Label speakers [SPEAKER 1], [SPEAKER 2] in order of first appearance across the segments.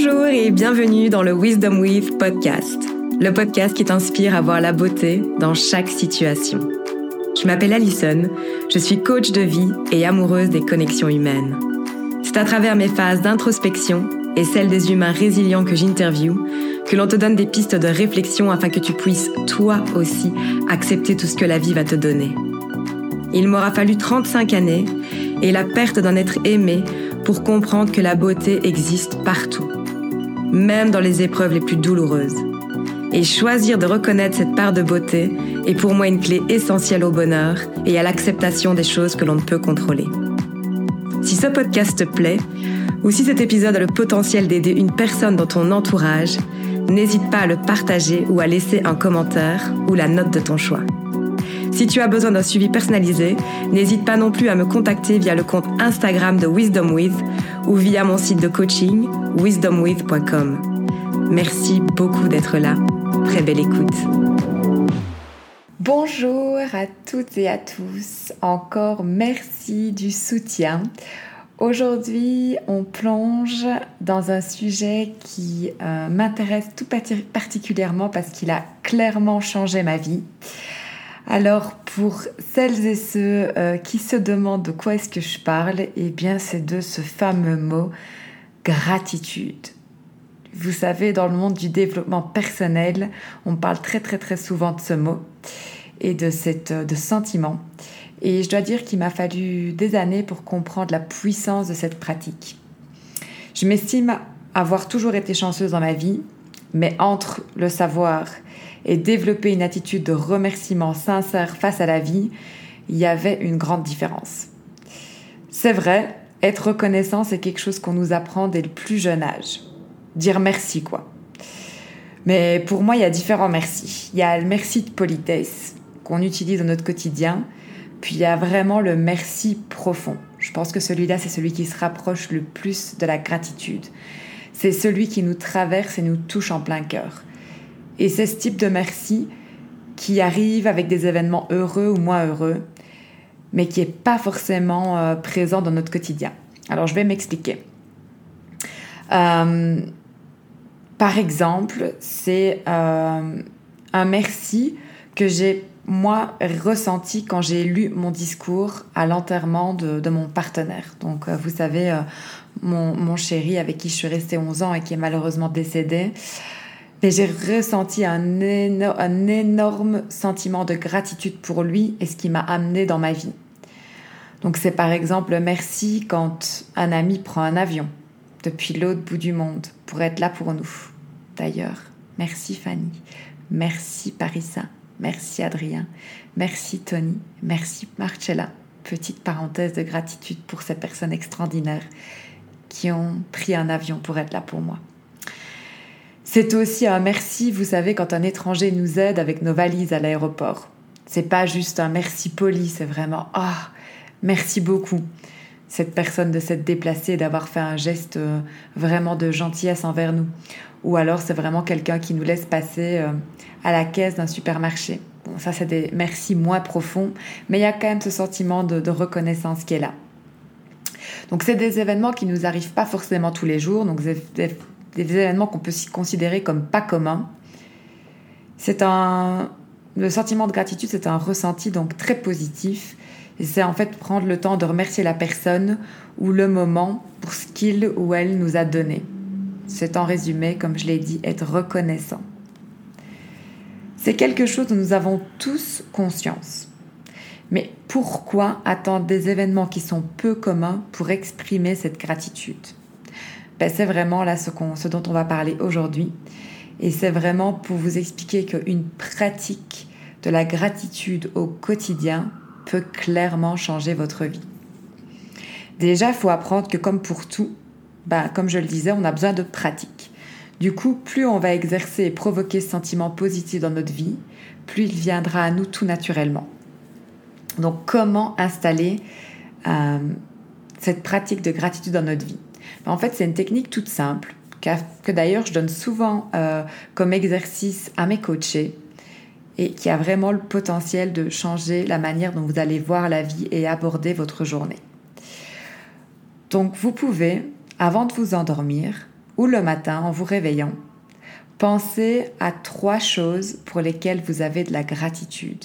[SPEAKER 1] Bonjour et bienvenue dans le Wisdom With podcast, le podcast qui t'inspire à voir la beauté dans chaque situation. Je m'appelle Alison, je suis coach de vie et amoureuse des connexions humaines. C'est à travers mes phases d'introspection et celles des humains résilients que j'interviewe que l'on te donne des pistes de réflexion afin que tu puisses, toi aussi, accepter tout ce que la vie va te donner. Il m'aura fallu 35 années et la perte d'un être aimé pour comprendre que la beauté existe partout, même dans les épreuves les plus douloureuses. Et choisir de reconnaître cette part de beauté est pour moi une clé essentielle au bonheur et à l'acceptation des choses que l'on ne peut contrôler. Si ce podcast te plaît, ou si cet épisode a le potentiel d'aider une personne dans ton entourage, n'hésite pas à le partager ou à laisser un commentaire ou la note de ton choix. Si tu as besoin d'un suivi personnalisé, n'hésite pas non plus à me contacter via le compte Instagram de Wisdom With ou via mon site de coaching wisdomwith.com. Merci beaucoup d'être là. Très belle écoute. Bonjour à toutes et à tous. Encore merci du soutien. Aujourd'hui, on plonge dans un sujet qui euh, m'intéresse tout particulièrement parce qu'il a clairement changé ma vie. Alors, pour celles et ceux euh, qui se demandent de quoi est-ce que je parle, eh bien, c'est de ce fameux mot gratitude. Vous savez, dans le monde du développement personnel, on parle très très très souvent de ce mot et de, cette, de sentiment. Et je dois dire qu'il m'a fallu des années pour comprendre la puissance de cette pratique. Je m'estime avoir toujours été chanceuse dans ma vie, mais entre le savoir et développer une attitude de remerciement sincère face à la vie, il y avait une grande différence. C'est vrai, être reconnaissant, c'est quelque chose qu'on nous apprend dès le plus jeune âge. Dire merci, quoi. Mais pour moi, il y a différents merci. Il y a le merci de politesse qu'on utilise dans notre quotidien, puis il y a vraiment le merci profond. Je pense que celui-là, c'est celui qui se rapproche le plus de la gratitude. C'est celui qui nous traverse et nous touche en plein cœur. Et c'est ce type de merci qui arrive avec des événements heureux ou moins heureux, mais qui n'est pas forcément euh, présent dans notre quotidien. Alors je vais m'expliquer. Euh, par exemple, c'est euh, un merci que j'ai moi ressenti quand j'ai lu mon discours à l'enterrement de, de, mon partenaire. Donc vous savez, mon, mon, chéri avec qui je suis restée 11 ans et qui est malheureusement décédé. Mais j'ai ressenti un, énorme sentiment de gratitude pour lui et ce qui m'a amené dans ma vie. Donc c'est par exemple merci quand un ami prend un avion depuis l'autre bout du monde pour être là pour nous. D'ailleurs, merci Fanny, merci Parissa, merci Adrien, merci Tony, merci Marcella. Petite parenthèse de gratitude pour ces personnes extraordinaires qui ont pris un avion pour être là pour moi. C'est aussi un merci, vous savez, quand un étranger nous aide avec nos valises à l'aéroport. C'est pas juste un merci poli, c'est vraiment ah, merci beaucoup. Cette personne de s'être déplacée, d'avoir fait un geste euh, vraiment de gentillesse envers nous. Ou alors c'est vraiment quelqu'un qui nous laisse passer euh, à la caisse d'un supermarché. Bon, ça c'est des merci moins profonds, mais il y a quand même ce sentiment de, reconnaissance qui est là. Donc c'est des événements qui nous arrivent pas forcément tous les jours, donc des événements qu'on peut considérer comme pas communs. C'est un le sentiment de gratitude, c'est un ressenti donc très positif c'est en fait prendre le temps de remercier la personne ou le moment pour ce qu'il ou elle nous a donné. C'est en résumé, comme je l'ai dit, être reconnaissant. C'est quelque chose dont nous avons tous conscience. Mais pourquoi attendre des événements qui sont peu communs pour exprimer cette gratitude? Ben, c'est vraiment là ce, ce dont on va parler aujourd'hui. Et c'est vraiment pour vous expliquer qu'une pratique de la gratitude au quotidien peut clairement changer votre vie. Déjà, il faut apprendre que comme pour tout, ben, comme je le disais, on a besoin de pratique. Du coup, plus on va exercer et provoquer ce sentiment positif dans notre vie, plus il viendra à nous tout naturellement. Donc, comment installer euh, cette pratique de gratitude dans notre vie? En fait, c'est une technique toute simple que d'ailleurs je donne souvent euh, comme exercice à mes coachés et qui a vraiment le potentiel de changer la manière dont vous allez voir la vie et aborder votre journée. Donc vous pouvez, avant de vous endormir, ou le matin en vous réveillant, pensez à trois choses pour lesquelles vous avez de la gratitude.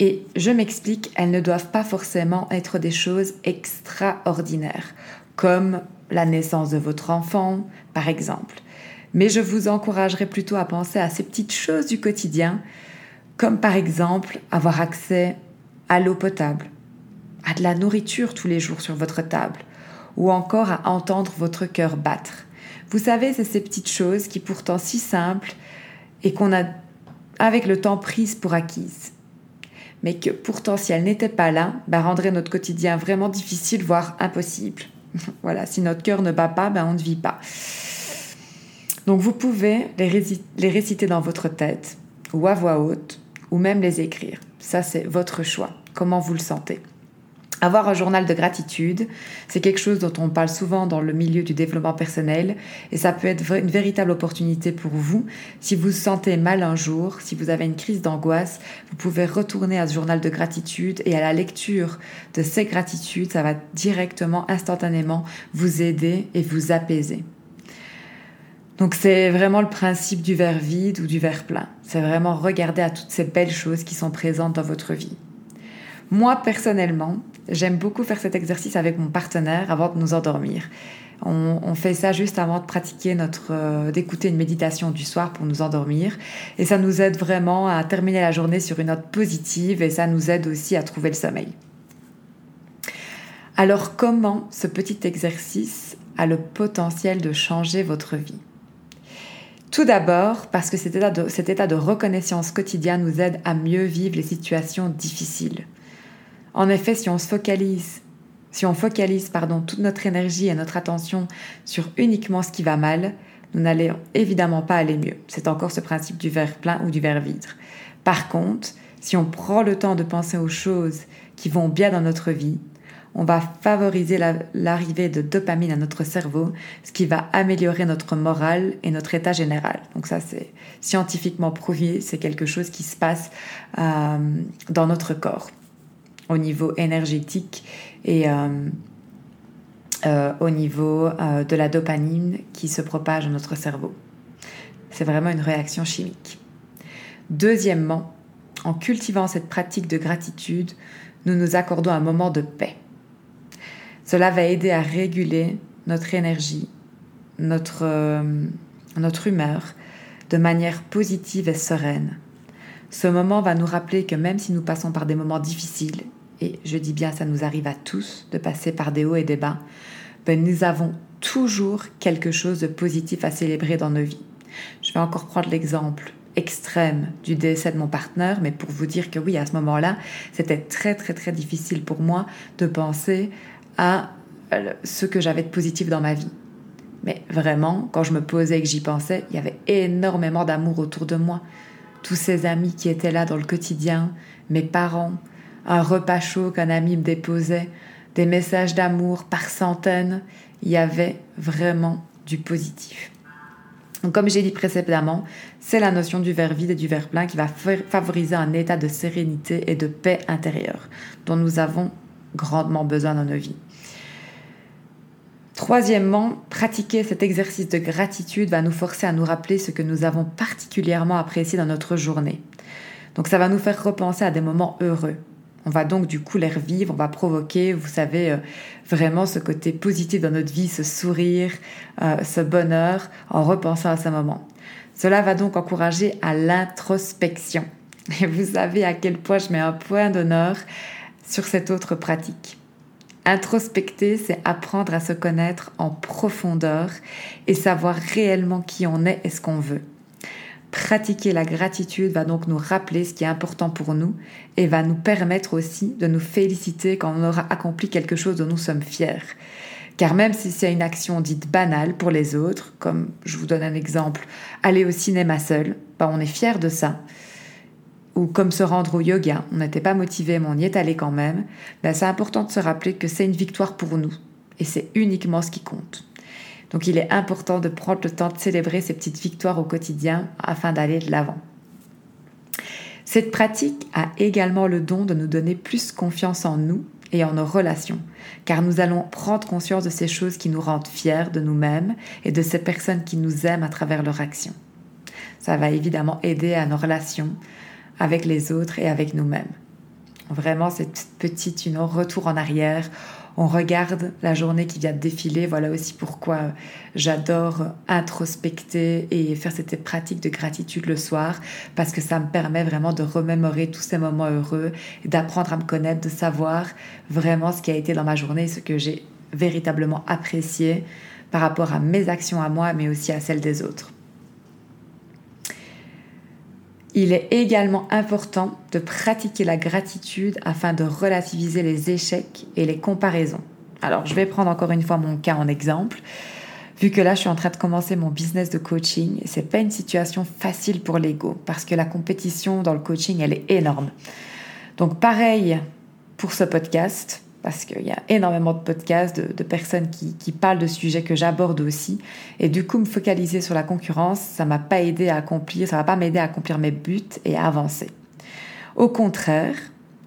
[SPEAKER 1] Et je m'explique, elles ne doivent pas forcément être des choses extraordinaires, comme la naissance de votre enfant, par exemple. Mais je vous encouragerai plutôt à penser à ces petites choses du quotidien, comme par exemple avoir accès à l'eau potable, à de la nourriture tous les jours sur votre table, ou encore à entendre votre cœur battre. Vous savez, c'est ces petites choses qui pourtant si simples et qu'on a avec le temps prises pour acquises. Mais que pourtant si elles n'étaient pas là, bah, rendraient notre quotidien vraiment difficile, voire impossible. voilà, si notre cœur ne bat pas, ben on ne vit pas. Donc vous pouvez les réciter dans votre tête, ou à voix haute, ou même les écrire. Ça, c'est votre choix. Comment vous le sentez avoir un journal de gratitude, c'est quelque chose dont on parle souvent dans le milieu du développement personnel et ça peut être une véritable opportunité pour vous. Si vous vous sentez mal un jour, si vous avez une crise d'angoisse, vous pouvez retourner à ce journal de gratitude et à la lecture de ces gratitudes, ça va directement, instantanément vous aider et vous apaiser. Donc c'est vraiment le principe du verre vide ou du verre plein. C'est vraiment regarder à toutes ces belles choses qui sont présentes dans votre vie. Moi personnellement, J'aime beaucoup faire cet exercice avec mon partenaire avant de nous endormir. On, fait ça juste avant de pratiquer notre, euh, d'écouter une méditation du soir pour nous endormir. Et ça nous aide vraiment à terminer la journée sur une note positive et ça nous aide aussi à trouver le sommeil. Alors comment ce petit exercice a le potentiel de changer votre vie? Tout d'abord parce que cet état, cet état de reconnaissance quotidienne nous aide à mieux vivre les situations difficiles. En effet, si on se focalise, si on focalise pardon, toute notre énergie et notre attention sur uniquement ce qui va mal, nous n'allons évidemment pas aller mieux. C'est encore ce principe du verre plein ou du verre vide. Par contre, si on prend le temps de penser aux choses qui vont bien dans notre vie, on va favoriser l'arrivée de dopamine à notre cerveau, ce qui va améliorer notre morale et notre état général. Donc ça, c'est scientifiquement prouvé, c'est quelque chose qui se passe euh, dans notre corps au niveau énergétique et euh, euh, au niveau euh, de la dopamine qui se propage dans notre cerveau. C'est vraiment une réaction chimique. Deuxièmement, en cultivant cette pratique de gratitude, nous nous accordons un moment de paix. Cela va aider à réguler notre énergie, notre, notre humeur de manière positive et sereine. Ce moment va nous rappeler que même si nous passons par des moments difficiles, et je dis bien ça nous arrive à tous de passer par des hauts et des bas, ben nous avons toujours quelque chose de positif à célébrer dans nos vies. Je vais encore prendre l'exemple extrême du décès de mon partenaire, mais pour vous dire que oui, à ce moment-là, c'était très très très difficile pour moi de penser à euh, ce que j'avais de positif dans ma vie. Mais vraiment, quand je me posais et que j'y pensais, il y avait énormément d'amour autour de moi. Tous ces amis qui étaient là dans le quotidien, mes parents, un repas chaud qu'un ami me déposait, des messages d'amour par centaines, il y avait vraiment du positif. Donc, comme j'ai dit précédemment, c'est la notion du verre vide et du verre plein qui va favoriser un état de sérénité et de paix intérieure dont nous avons grandement besoin dans nos vies. Troisièmement, pratiquer cet exercice de gratitude va nous forcer à nous rappeler ce que nous avons particulièrement apprécié dans notre journée. Donc ça va nous faire repenser à des moments heureux, on va donc du coup les revivre, on va provoquer, vous savez, euh, vraiment ce côté positif dans notre vie, ce sourire, euh, ce bonheur en repensant à ce moment. Cela va donc encourager à l'introspection. Et vous savez à quel point je mets un point d'honneur sur cette autre pratique. Introspecter, c'est apprendre à se connaître en profondeur et savoir réellement qui on est et ce qu'on veut. Pratiquer la gratitude va donc nous rappeler ce qui est important pour nous et va nous permettre aussi de nous féliciter quand on aura accompli quelque chose dont nous sommes fiers. Car même si c'est une action dite banale pour les autres, comme je vous donne un exemple, aller au cinéma seul, ben on est fier de ça. Ou comme se rendre au yoga, on n'était pas motivé mais on y est allé quand même, ben c'est important de se rappeler que c'est une victoire pour nous. Et c'est uniquement ce qui compte. Donc il est important de prendre le temps de célébrer ces petites victoires au quotidien afin d'aller de l'avant. Cette pratique a également le don de nous donner plus confiance en nous et en nos relations, car nous allons prendre conscience de ces choses qui nous rendent fiers de nous-mêmes et de ces personnes qui nous aiment à travers leur action. Ça va évidemment aider à nos relations avec les autres et avec nous-mêmes. Vraiment, cette petite, une retour en arrière, on regarde la journée qui vient de défiler. Voilà aussi pourquoi j'adore introspecter et faire cette pratique de gratitude le soir, parce que ça me permet vraiment de remémorer tous ces moments heureux d'apprendre à me connaître, de savoir vraiment ce qui a été dans ma journée, ce que j'ai véritablement apprécié par rapport à mes actions à moi, mais aussi à celles des autres. Il est également important de pratiquer la gratitude afin de relativiser les échecs et les comparaisons. Alors, je vais prendre encore une fois mon cas en exemple. Vu que là, je suis en train de commencer mon business de coaching, c'est pas une situation facile pour l'ego parce que la compétition dans le coaching, elle est énorme. Donc, pareil pour ce podcast parce qu'il y a énormément de podcasts de, personnes qui, parlent de sujets que j'aborde aussi. Et du coup, me focaliser sur la concurrence, ça m'a pas aidé à accomplir, ça va pas m'aider à accomplir mes buts et à avancer. Au contraire,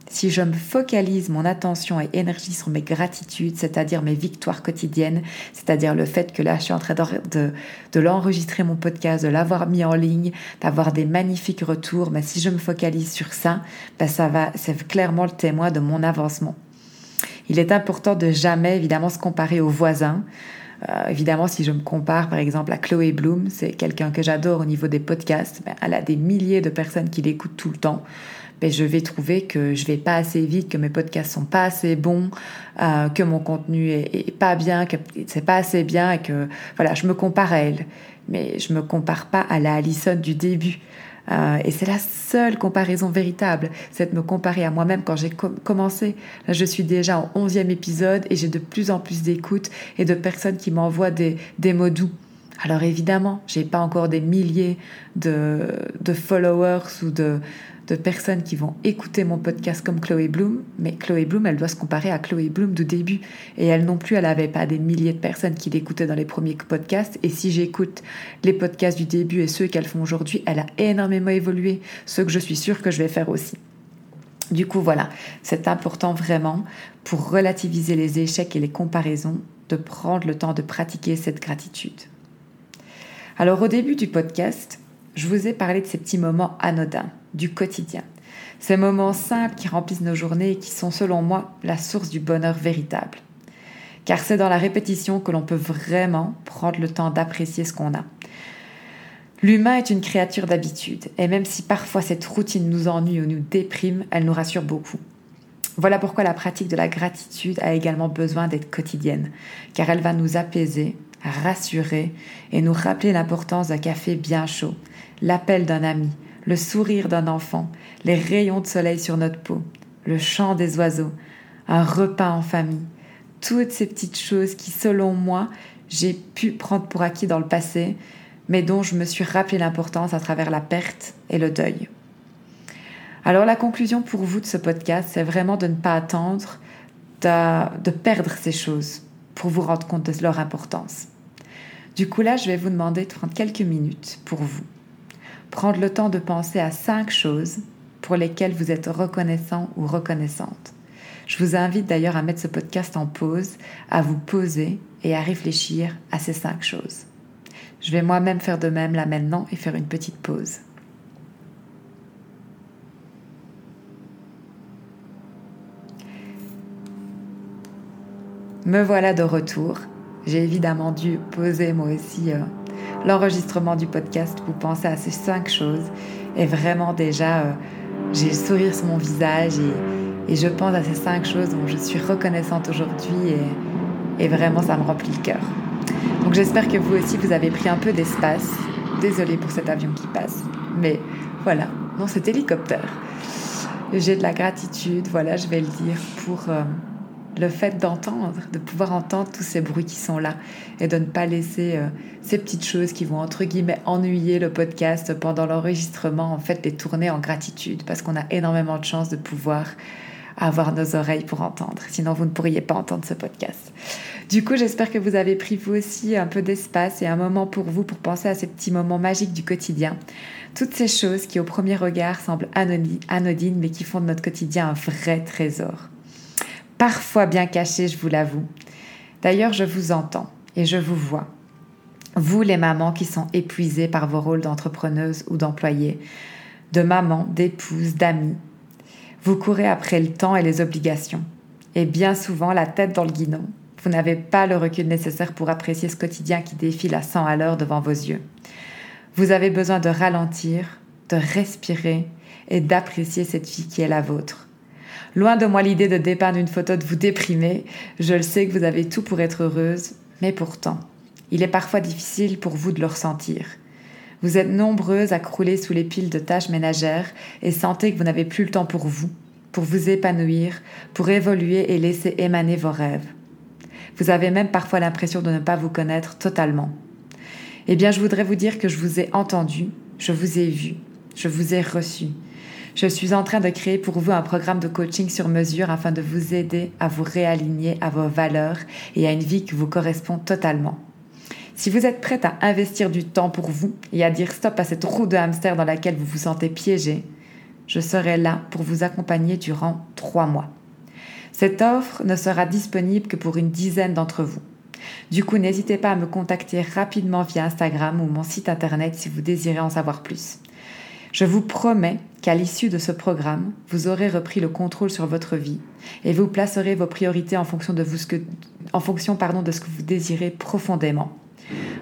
[SPEAKER 1] si je me focalise mon attention et énergie sur mes gratitudes, c'est-à-dire mes victoires quotidiennes, c'est-à-dire le fait que là, je suis en train de, de, l'enregistrer mon podcast, de l'avoir mis en ligne, d'avoir des magnifiques retours, mais si je me focalise sur ça, ben ça va, c'est clairement le témoin de mon avancement. Il est important de jamais, évidemment, se comparer aux voisins. Euh, évidemment, si je me compare par exemple à Chloé Bloom, c'est quelqu'un que j'adore au niveau des podcasts, ben, elle a des milliers de personnes qui l'écoutent tout le temps. Ben, je vais trouver que je vais pas assez vite, que mes podcasts sont pas assez bons, euh, que mon contenu est, pas bien, que c'est pas assez bien et que voilà, je me compare à elle. Mais je me compare pas à la Alison du début. Euh, et c'est la seule comparaison véritable, c'est de me comparer à moi-même quand j'ai commencé. Là, je suis déjà au 11e épisode et j'ai de plus en plus d'écoutes et de personnes qui m'envoient des, des mots doux. Alors évidemment, j'ai pas encore des milliers de, de followers ou de, de personnes qui vont écouter mon podcast comme Chloé Bloom, mais Chloé Bloom, elle doit se comparer à Chloé Bloom du début. Et elle non plus, elle n'avait pas des milliers de personnes qui l'écoutaient dans les premiers podcasts. Et si j'écoute les podcasts du début et ceux qu'elle font aujourd'hui, elle a énormément évolué, ce que je suis sûre que je vais faire aussi. Du coup, voilà, c'est important vraiment pour relativiser les échecs et les comparaisons de prendre le temps de pratiquer cette gratitude. Alors au début du podcast, je vous ai parlé de ces petits moments anodins du quotidien. Ces moments simples qui remplissent nos journées et qui sont selon moi la source du bonheur véritable. Car c'est dans la répétition que l'on peut vraiment prendre le temps d'apprécier ce qu'on a. L'humain est une créature d'habitude, et même si parfois cette routine nous ennuie ou nous déprime, elle nous rassure beaucoup. Voilà pourquoi la pratique de la gratitude a également besoin d'être quotidienne, car elle va nous apaiser, rassurer et nous rappeler l'importance d'un café bien chaud, l'appel d'un ami, le sourire d'un enfant, les rayons de soleil sur notre peau, le chant des oiseaux, un repas en famille, toutes ces petites choses qui, selon moi, j'ai pu prendre pour acquis dans le passé, mais dont je me suis rappelé l'importance à travers la perte et le deuil. Alors la conclusion pour vous de ce podcast, c'est vraiment de ne pas attendre de, perdre ces choses pour vous rendre compte de leur importance. Du coup là, je vais vous demander de prendre quelques minutes pour vous prendre le temps de penser à cinq choses pour lesquelles vous êtes reconnaissant ou reconnaissante. Je vous invite d'ailleurs à mettre ce podcast en pause, à vous poser et à réfléchir à ces cinq choses. Je vais moi-même faire de même là maintenant et faire une petite pause. Me voilà de retour. J'ai évidemment dû poser moi aussi euh, l'enregistrement du podcast, vous pensez à ces cinq choses. Et vraiment déjà, euh, j'ai le sourire sur mon visage et, je pense à ces cinq choses dont je suis reconnaissante aujourd'hui et, et vraiment ça me remplit le cœur. Donc j'espère que vous aussi, vous avez pris un peu d'espace. Désolée pour cet avion qui passe. Mais voilà, non, cet hélicoptère. J'ai de la gratitude, voilà, je vais le dire, pour... Euh, le fait d'entendre, de pouvoir entendre tous ces bruits qui sont là et de ne pas laisser euh, ces petites choses qui vont entre guillemets ennuyer le podcast pendant l'enregistrement, en fait les tourner en gratitude parce qu'on a énormément de chance de pouvoir avoir nos oreilles pour entendre. Sinon, vous ne pourriez pas entendre ce podcast. Du coup, j'espère que vous avez pris vous aussi un peu d'espace et un moment pour vous pour penser à ces petits moments magiques du quotidien. Toutes ces choses qui au premier regard semblent anodines mais qui font de notre quotidien un vrai trésor. Parfois bien cachés, je vous l'avoue. D'ailleurs, je vous entends et je vous vois. Vous, les mamans qui sont épuisées par vos rôles d'entrepreneuse ou d'employée, de maman, d'épouse, d'amis. Vous courez après le temps et les obligations. Et bien souvent, la tête dans le guidon, vous n'avez pas le recul nécessaire pour apprécier ce quotidien qui défile à 100 à l'heure devant vos yeux. Vous avez besoin de ralentir, de respirer et d'apprécier cette vie qui est la vôtre. Loin de moi l'idée de dépeindre une photo de vous déprimer, je le sais que vous avez tout pour être heureuse, mais pourtant, il est parfois difficile pour vous de le ressentir. Vous êtes nombreuses à crouler sous les piles de tâches ménagères et sentez que vous n'avez plus le temps pour vous, pour vous épanouir, pour évoluer et laisser émaner vos rêves. Vous avez même parfois l'impression de ne pas vous connaître totalement. Eh bien, je voudrais vous dire que je vous ai entendu, je vous ai vu, je vous ai reçu. Je suis en train de créer pour vous un programme de coaching sur mesure afin de vous aider à vous réaligner à vos valeurs et à une vie qui vous correspond totalement. Si vous êtes prête à investir du temps pour vous et à dire stop à cette roue de hamster dans laquelle vous vous sentez piégé, je serai là pour vous accompagner durant trois mois. Cette offre ne sera disponible que pour une dizaine d'entre vous. Du coup, n'hésitez pas à me contacter rapidement via Instagram ou mon site internet si vous désirez en savoir plus. Je vous promets qu'à l'issue de ce programme, vous aurez repris le contrôle sur votre vie et vous placerez vos priorités en fonction de, ce que, en fonction, pardon, de ce que vous désirez profondément.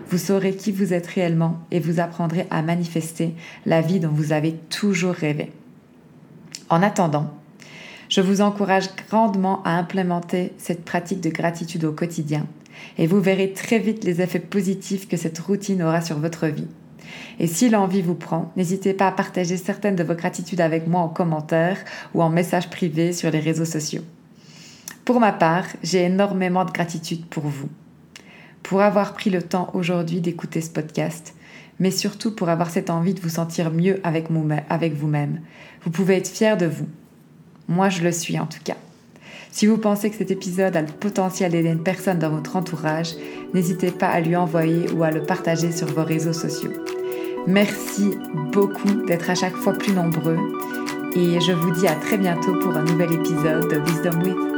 [SPEAKER 1] Vous saurez qui vous êtes réellement et vous apprendrez à manifester la vie dont vous avez toujours rêvé. En attendant, je vous encourage grandement à implémenter cette pratique de gratitude au quotidien et vous verrez très vite les effets positifs que cette routine aura sur votre vie. Et si l'envie vous prend, n'hésitez pas à partager certaines de vos gratitudes avec moi en commentaire ou en message privé sur les réseaux sociaux. Pour ma part, j'ai énormément de gratitude pour vous, pour avoir pris le temps aujourd'hui d'écouter ce podcast, mais surtout pour avoir cette envie de vous sentir mieux avec vous-même. Vous pouvez être fier de vous moi, je le suis en tout cas. Si vous pensez que cet épisode a le potentiel d'aider une personne dans votre entourage, n'hésitez pas à lui envoyer ou à le partager sur vos réseaux sociaux. Merci beaucoup d'être à chaque fois plus nombreux et je vous dis à très bientôt pour un nouvel épisode de Wisdom With.